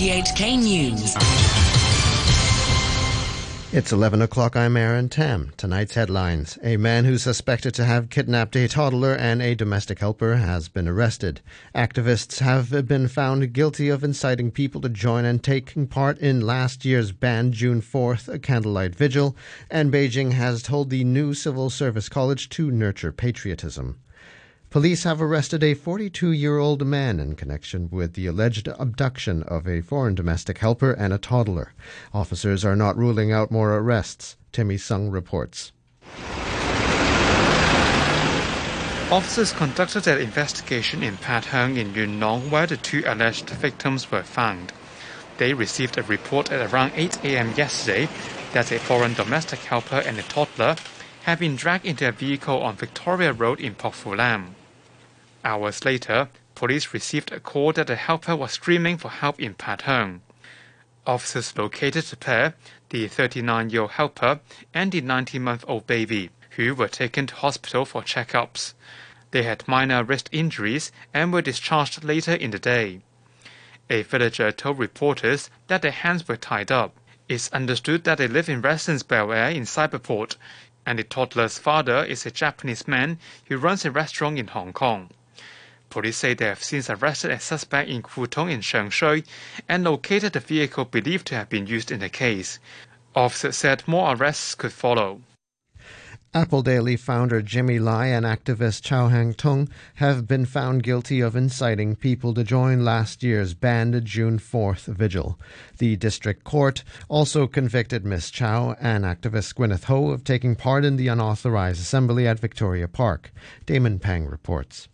RTHK News. It's 11 o'clock. I'm Aaron Tam. Tonight's headlines. A man who's suspected to have kidnapped a toddler and a domestic helper has been arrested. Activists have been found guilty of inciting people to join and taking part in last year's banned June 4th candlelight vigil. And Beijing has told the new civil service college to nurture patriotism. Police have arrested a 42 year old man in connection with the alleged abduction of a foreign domestic helper and a toddler. Officers are not ruling out more arrests. Timmy Sung reports. Officers conducted an investigation in Pat Heung in Yuen Long where the two alleged victims were found. They received a report at around 8 a.m. yesterday that a foreign domestic helper and a toddler had been dragged into a vehicle on Victoria Road in Pokfulam. Hours later, police received a call that a helper was screaming for help in Pat Heung. Officers located the pair, the 39-year-old helper and the 19-month-old baby, who were taken to hospital for checkups. They had minor wrist injuries and were discharged later in the day. A villager told reporters that their hands were tied up. It's understood that they live in Residence Bel Air in Cyberport, and the toddler's father is a Japanese man who runs a restaurant in Hong Kong. Police say they have since arrested a suspect in Ku Tung in Sheung Shui and located the vehicle believed to have been used in the case. Officers said more arrests could follow. Apple Daily founder Jimmy Lai and activist Chow Hang Tung have been found guilty of inciting people to join last year's banned June 4th vigil. The district court also convicted Ms. Chow and activist Gwyneth Ho of taking part in the unauthorized assembly at Victoria Park. Damon Pang reports.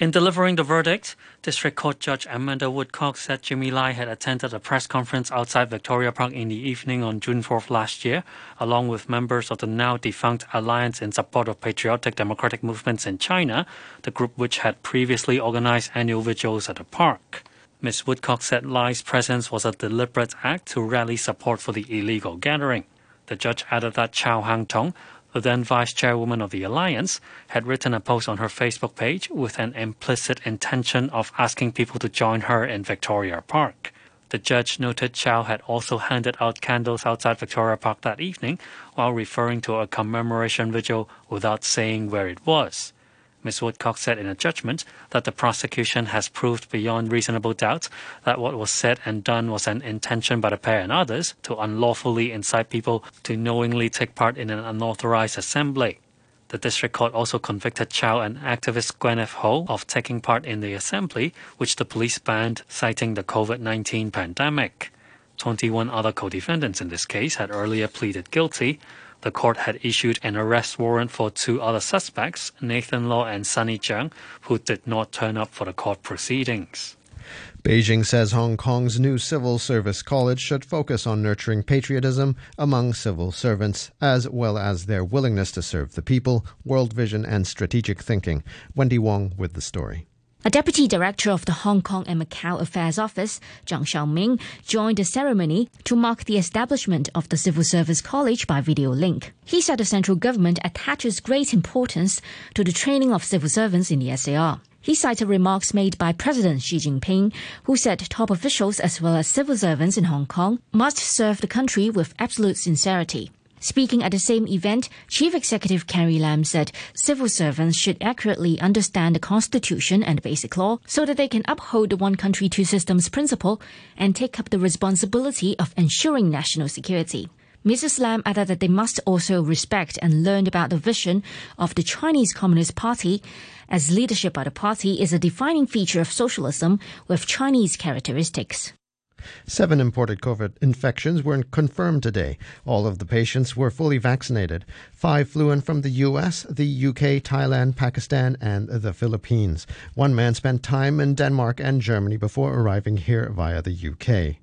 In delivering the verdict, District Court Judge Amanda Woodcock said Jimmy Lai had attended a press conference outside Victoria Park in the evening on June 4th last year, along with members of the now defunct Alliance in Support of Patriotic Democratic Movements in China, the group which had previously organized annual vigils at the park. Ms. Woodcock said Lai's presence was a deliberate act to rally support for the illegal gathering. The judge added that Chow Hang Tung, the then vice chairwoman of the alliance, had written a post on her Facebook page with an implicit intention of asking people to join her in Victoria Park. The judge noted Chow had also handed out candles outside Victoria Park that evening while referring to a commemoration vigil without saying where it was. Ms. Woodcock said in a judgment that the prosecution has proved beyond reasonable doubt that what was said and done was an intention by the pair and others to unlawfully incite people to knowingly take part in an unauthorized assembly. The district court also convicted Chow and activist Gwyneth Ho of taking part in the assembly, which the police banned, citing the COVID 19 pandemic. 21 other co defendants in this case had earlier pleaded guilty, the court had issued an arrest warrant for two other suspects, Nathan Law and Sunny Cheung, who did not turn up for the court proceedings. Beijing says Hong Kong's new civil service college should focus on nurturing patriotism among civil servants, as well as their willingness to serve the people, world vision, and strategic thinking. Wendy Wong with the story. A deputy director of the Hong Kong and Macau Affairs Office, Zhang Xiaoming, joined the ceremony to mark the establishment of the Civil Service College by video link. He said the central government attaches great importance to the training of civil servants in the SAR. He cited remarks made by President Xi Jinping, who said top officials as well as civil servants in Hong Kong must serve the country with absolute sincerity. Speaking at the same event, Chief Executive Carrie Lam said civil servants should accurately understand the Constitution and Basic Law so that they can uphold the one country, two systems principle and take up the responsibility of ensuring national security. Mrs. Lam added that they must also respect and learn about the vision of the Chinese Communist Party, as leadership by the party is a defining feature of socialism with Chinese characteristics. Seven imported COVID infections were confirmed today. All of the patients were fully vaccinated. Five flew in from the US, the UK, Thailand, Pakistan, and the Philippines. One man spent time in Denmark and Germany before arriving here via the UK.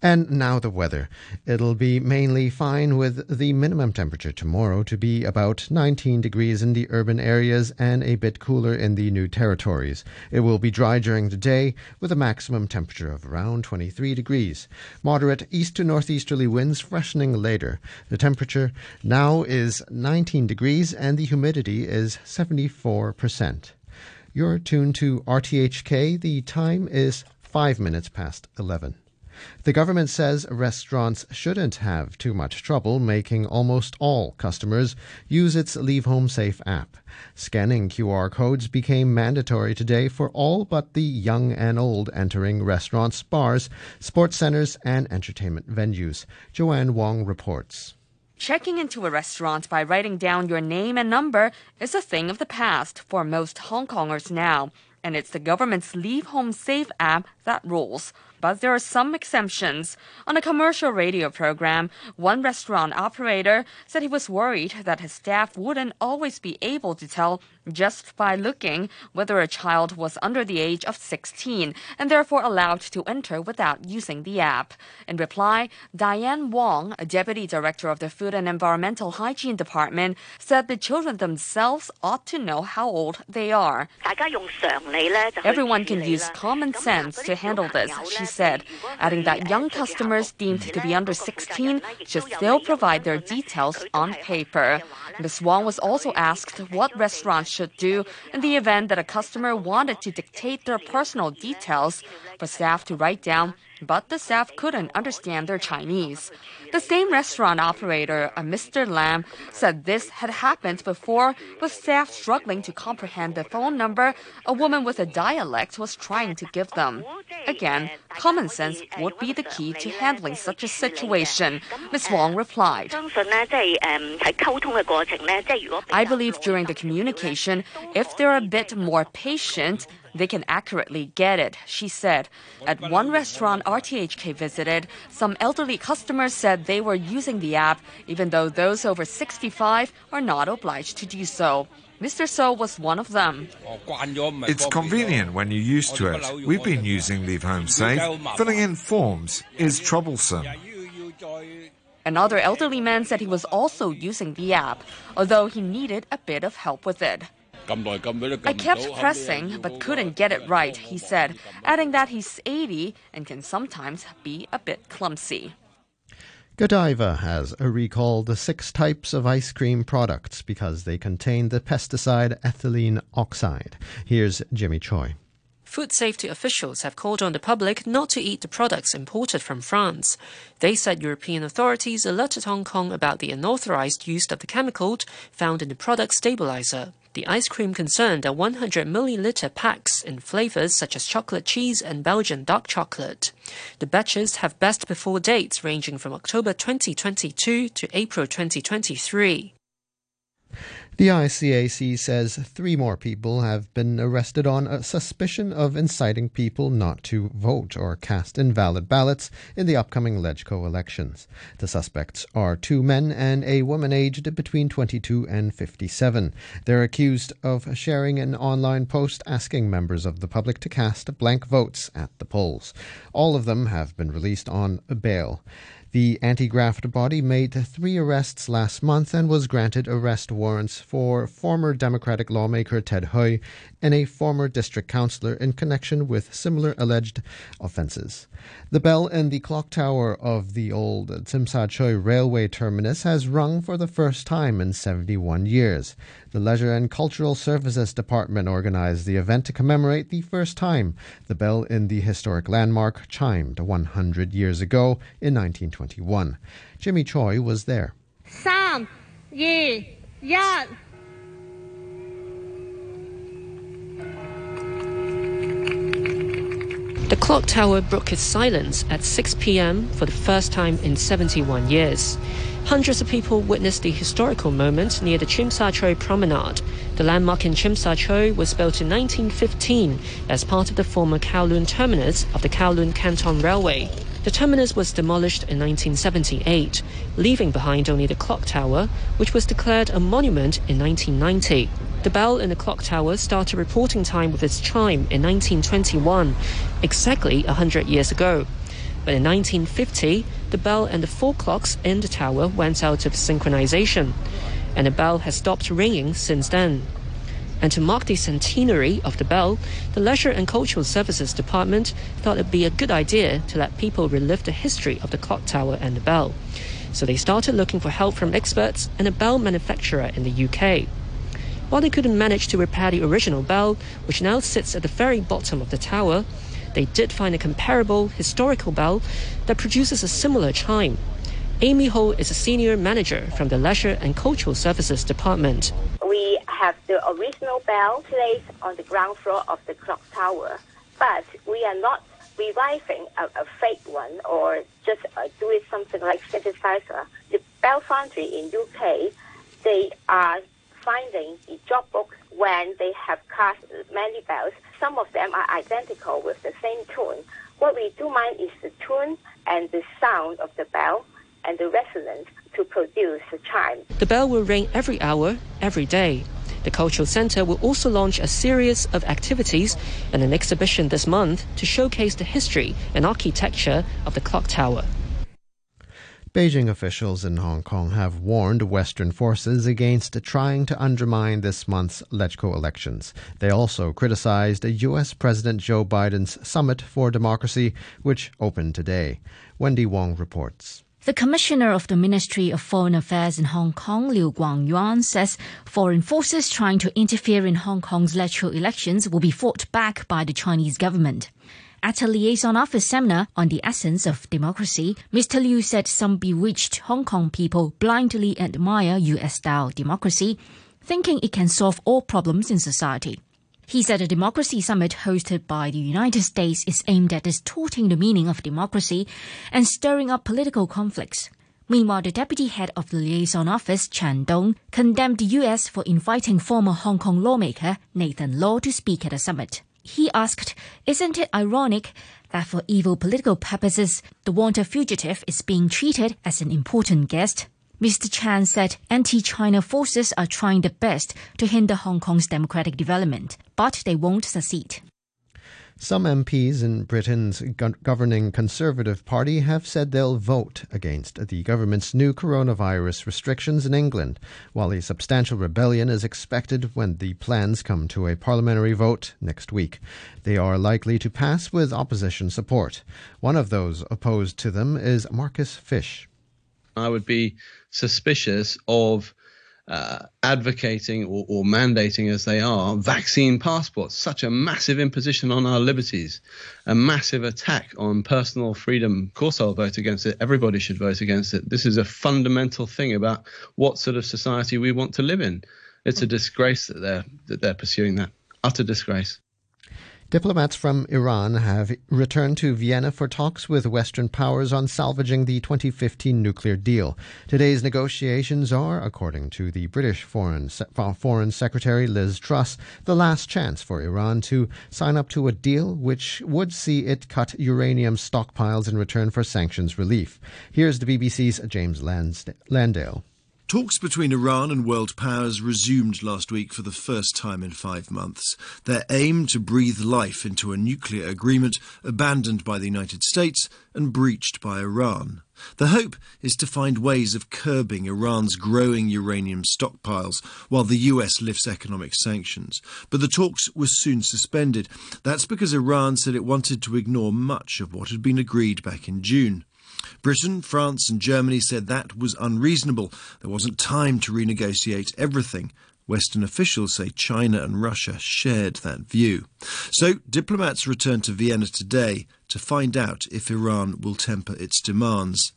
And now the weather. It'll be mainly fine with the minimum temperature tomorrow to be about 19 degrees in the urban areas and a bit cooler in the new territories. It will be dry during the day with a maximum temperature of around 23 degrees. Moderate east to northeasterly winds freshening later. The temperature now is 19 degrees and the humidity is 74%. You're tuned to RTHK. The time is 5 minutes past 11. The government says restaurants shouldn't have too much trouble making almost all customers use its Leave Home Safe app. Scanning QR codes became mandatory today for all but the young and old entering restaurants, bars, sports centers, and entertainment venues. Joanne Wong reports. Checking into a restaurant by writing down your name and number is a thing of the past for most Hong Kongers now, and it's the government's Leave Home Safe app that rules but there are some exemptions. On a commercial radio program, one restaurant operator said he was worried that his staff wouldn't always be able to tell just by looking whether a child was under the age of 16 and therefore allowed to enter without using the app. In reply, Diane Wong, a deputy director of the Food and Environmental Hygiene Department, said the children themselves ought to know how old they are. Everyone can use common sense to handle this, she said, adding that young customers deemed to be under 16 should still provide their details on paper. Ms. Wong was also asked what restaurants should do in the event that a customer wanted to dictate their personal details for staff to write down but the staff couldn't understand their Chinese. The same restaurant operator, a Mr. Lam, said this had happened before with staff struggling to comprehend the phone number a woman with a dialect was trying to give them. Again, common sense would be the key to handling such a situation, Ms. Wong replied. I believe during the communication, if they're a bit more patient, they can accurately get it, she said. At one restaurant RTHK visited, some elderly customers said they were using the app, even though those over 65 are not obliged to do so. Mr. So was one of them. It's convenient when you're used to it. We've been using Leave Home Safe. Filling in forms is troublesome. Another elderly man said he was also using the app, although he needed a bit of help with it. I kept pressing but couldn't get it right, he said, adding that he's 80 and can sometimes be a bit clumsy. Godiva has recalled the six types of ice cream products because they contain the pesticide ethylene oxide. Here's Jimmy Choi. Food safety officials have called on the public not to eat the products imported from France. They said European authorities alerted Hong Kong about the unauthorized use of the chemical found in the product stabilizer. The ice cream concerned are 100 milliliter packs in flavors such as chocolate cheese and Belgian dark chocolate. The batches have best before dates ranging from October 2022 to April 2023. The ICAC says three more people have been arrested on a suspicion of inciting people not to vote or cast invalid ballots in the upcoming LegCo elections. The suspects are two men and a woman aged between 22 and 57. They're accused of sharing an online post asking members of the public to cast blank votes at the polls. All of them have been released on bail. The anti graft body made three arrests last month and was granted arrest warrants for former Democratic lawmaker Ted Hui and a former district councillor in connection with similar alleged offences. The bell in the clock tower of the old Tsim Sha Tsui railway terminus has rung for the first time in 71 years. The Leisure and Cultural Services Department organized the event to commemorate the first time the bell in the historic landmark chimed 100 years ago in 1921. Jimmy Choi was there. 三、二、一。The clock tower broke its silence at 6 p.m. for the first time in 71 years. Hundreds of people witnessed the historical moment near the Sha Tsui promenade. The landmark in Sha Tsui was built in 1915 as part of the former Kowloon terminus of the Kowloon Canton Railway. The terminus was demolished in 1978, leaving behind only the clock tower, which was declared a monument in 1990. The bell in the clock tower started reporting time with its chime in 1921, exactly 100 years ago. But in 1950, the bell and the four clocks in the tower went out of synchronization, and the bell has stopped ringing since then. And to mark the centenary of the bell, the Leisure and Cultural Services Department thought it'd be a good idea to let people relive the history of the clock tower and the bell. So they started looking for help from experts and a bell manufacturer in the UK. While they couldn't manage to repair the original bell, which now sits at the very bottom of the tower, they did find a comparable historical bell that produces a similar chime. Amy Ho is a senior manager from the Leisure and Cultural Services Department. Have the original bell placed on the ground floor of the clock tower, but we are not reviving a, a fake one or just uh, doing something like synthesizer. The Bell Foundry in UK, they are finding the job books when they have cast many bells. Some of them are identical with the same tune. What we do mind is the tune and the sound of the bell and the resonance to produce a chime. The bell will ring every hour, every day. The Cultural Center will also launch a series of activities and an exhibition this month to showcase the history and architecture of the clock tower. Beijing officials in Hong Kong have warned Western forces against trying to undermine this month's LegCo elections. They also criticized U.S. President Joe Biden's Summit for Democracy, which opened today. Wendy Wong reports. The Commissioner of the Ministry of Foreign Affairs in Hong Kong, Liu Guangyuan, says foreign forces trying to interfere in Hong Kong's electoral elections will be fought back by the Chinese government. At a liaison office seminar on the essence of democracy, Mr. Liu said some bewitched Hong Kong people blindly admire US style democracy, thinking it can solve all problems in society. He said a democracy summit hosted by the United States is aimed at distorting the meaning of democracy and stirring up political conflicts. Meanwhile, the deputy head of the liaison office, Chen Dong, condemned the U.S. for inviting former Hong Kong lawmaker Nathan Law to speak at the summit. He asked, Isn't it ironic that for evil political purposes, the wanted fugitive is being treated as an important guest? Mr. Chen said anti China forces are trying their best to hinder Hong Kong's democratic development, but they won't succeed. Some MPs in Britain's governing Conservative Party have said they'll vote against the government's new coronavirus restrictions in England, while a substantial rebellion is expected when the plans come to a parliamentary vote next week. They are likely to pass with opposition support. One of those opposed to them is Marcus Fysh. I would be suspicious of uh, advocating or, or, mandating as they are vaccine passports, such a massive imposition on our liberties, a massive attack on personal freedom. Of course, I'll vote against it. Everybody should vote against it. This is a fundamental thing about what sort of society we want to live in. It's a disgrace that they're that they're pursuing that. Utter disgrace. Diplomats from Iran have returned to Vienna for talks with Western powers on salvaging the 2015 nuclear deal. Today's negotiations are, according to the British Foreign, Foreign Secretary Liz Truss, the last chance for Iran to sign up to a deal which would see it cut uranium stockpiles in return for sanctions relief. Here's the BBC's James Landale. Talks between Iran and world powers resumed last week for the first time in five months. Their aim to breathe life into a nuclear agreement abandoned by the United States and breached by Iran. The hope is to find ways of curbing Iran's growing uranium stockpiles while the US lifts economic sanctions. But the talks were soon suspended. That's because Iran said it wanted to ignore much of what had been agreed back in June. Britain, France, and Germany said that was unreasonable. There wasn't time to renegotiate everything. Western officials say China and Russia shared that view. So diplomats return to Vienna today to find out if Iran will temper its demands.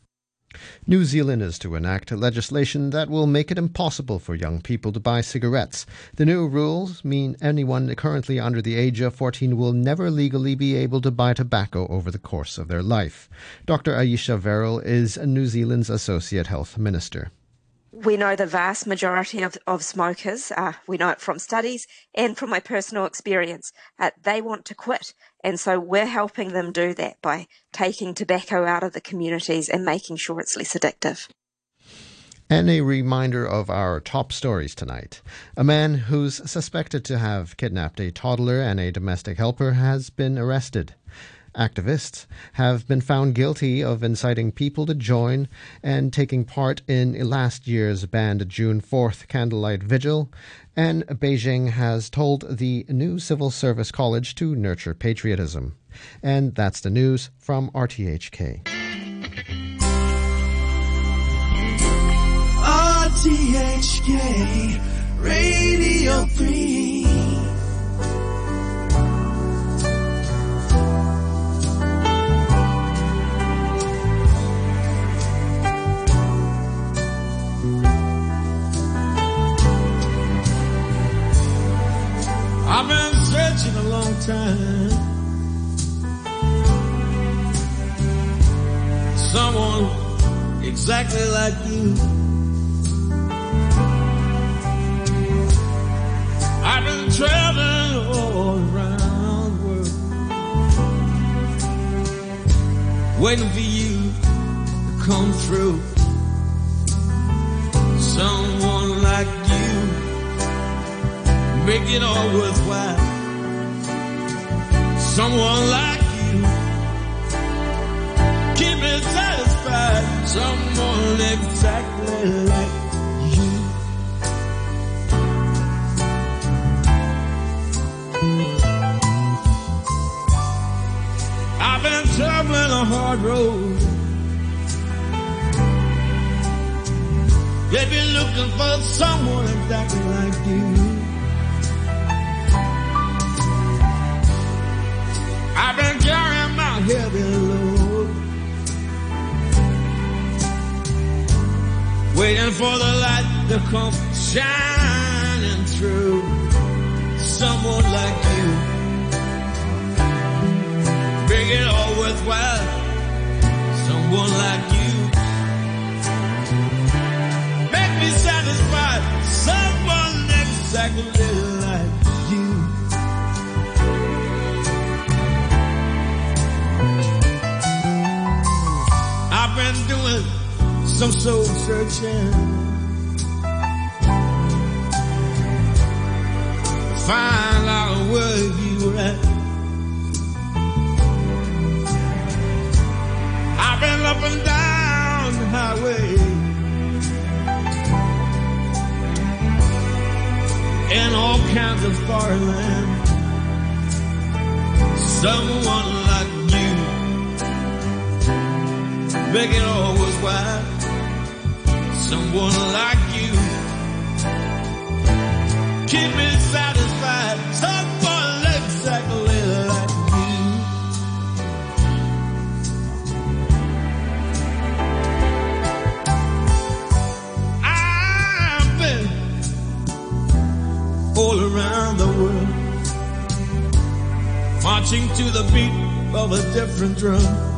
New Zealand is to enact legislation that will make it impossible for young people to buy cigarettes. The new rules mean anyone currently under the age of 14 will never legally be able to buy tobacco over the course of their life. Dr. Ayesha Verrall is New Zealand's Associate Health Minister we know the vast majority of, of smokers, uh, we know it from studies and from my personal experience, uh, they want to quit. And so we're helping them do that by taking tobacco out of the communities and making sure it's less addictive. And a reminder of our top stories tonight. A man who's suspected to have kidnapped a toddler and a domestic helper has been arrested. Activists have been found guilty of inciting people to join and taking part in last year's banned June 4th candlelight vigil. And Beijing has told the new civil service college to nurture patriotism. And that's the news from RTHK. RTHK Radio 3 make all worthwhile. Someone like you, keep me satisfied. Someone exactly like you. I've been traveling a hard road. They've been looking for someone exactly like you. Waiting for the light to come shining through. Someone like you. Make it all worthwhile. Someone like you. Make me satisfied. Someone exactly like you. I've been doing some soul searching. Find out where you were at. I've been up and down the highway. In all kinds of foreign land. Someone like you. Make it all worthwhile. Someone like you. Keep me satisfied. Someone exactly like you. I've been all around the world, marching to the beat of a different drum.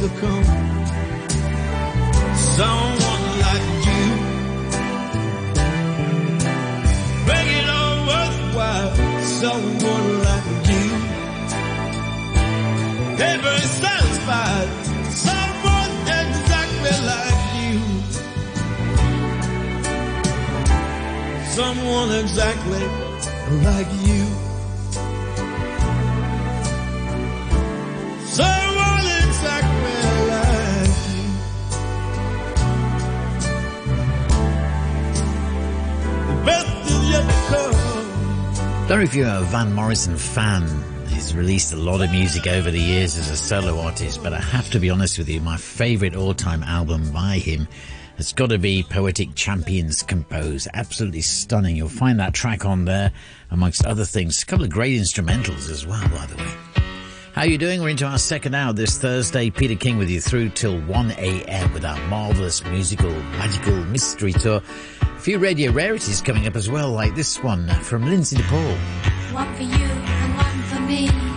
To come. Someone like you, make it all worthwhile. Someone like you, never satisfied. Someone exactly like you. Someone exactly like you. Don't know if you're a Van Morrison fan. He's released a lot of music over the years as a solo artist, but I have to be honest with you, my favourite all-time album by him has got to be Poetic Champions Compose. Absolutely stunning. You'll find that track on there, amongst other things. A couple of great instrumentals as well, by the way. How you doing? We're into our second hour this Thursday. Peter King with you through till 1 a.m. with our marvellous musical, magical mystery tour. A few radio rarities coming up as well, like this one from Lynsey de Paul. One for you and one for me.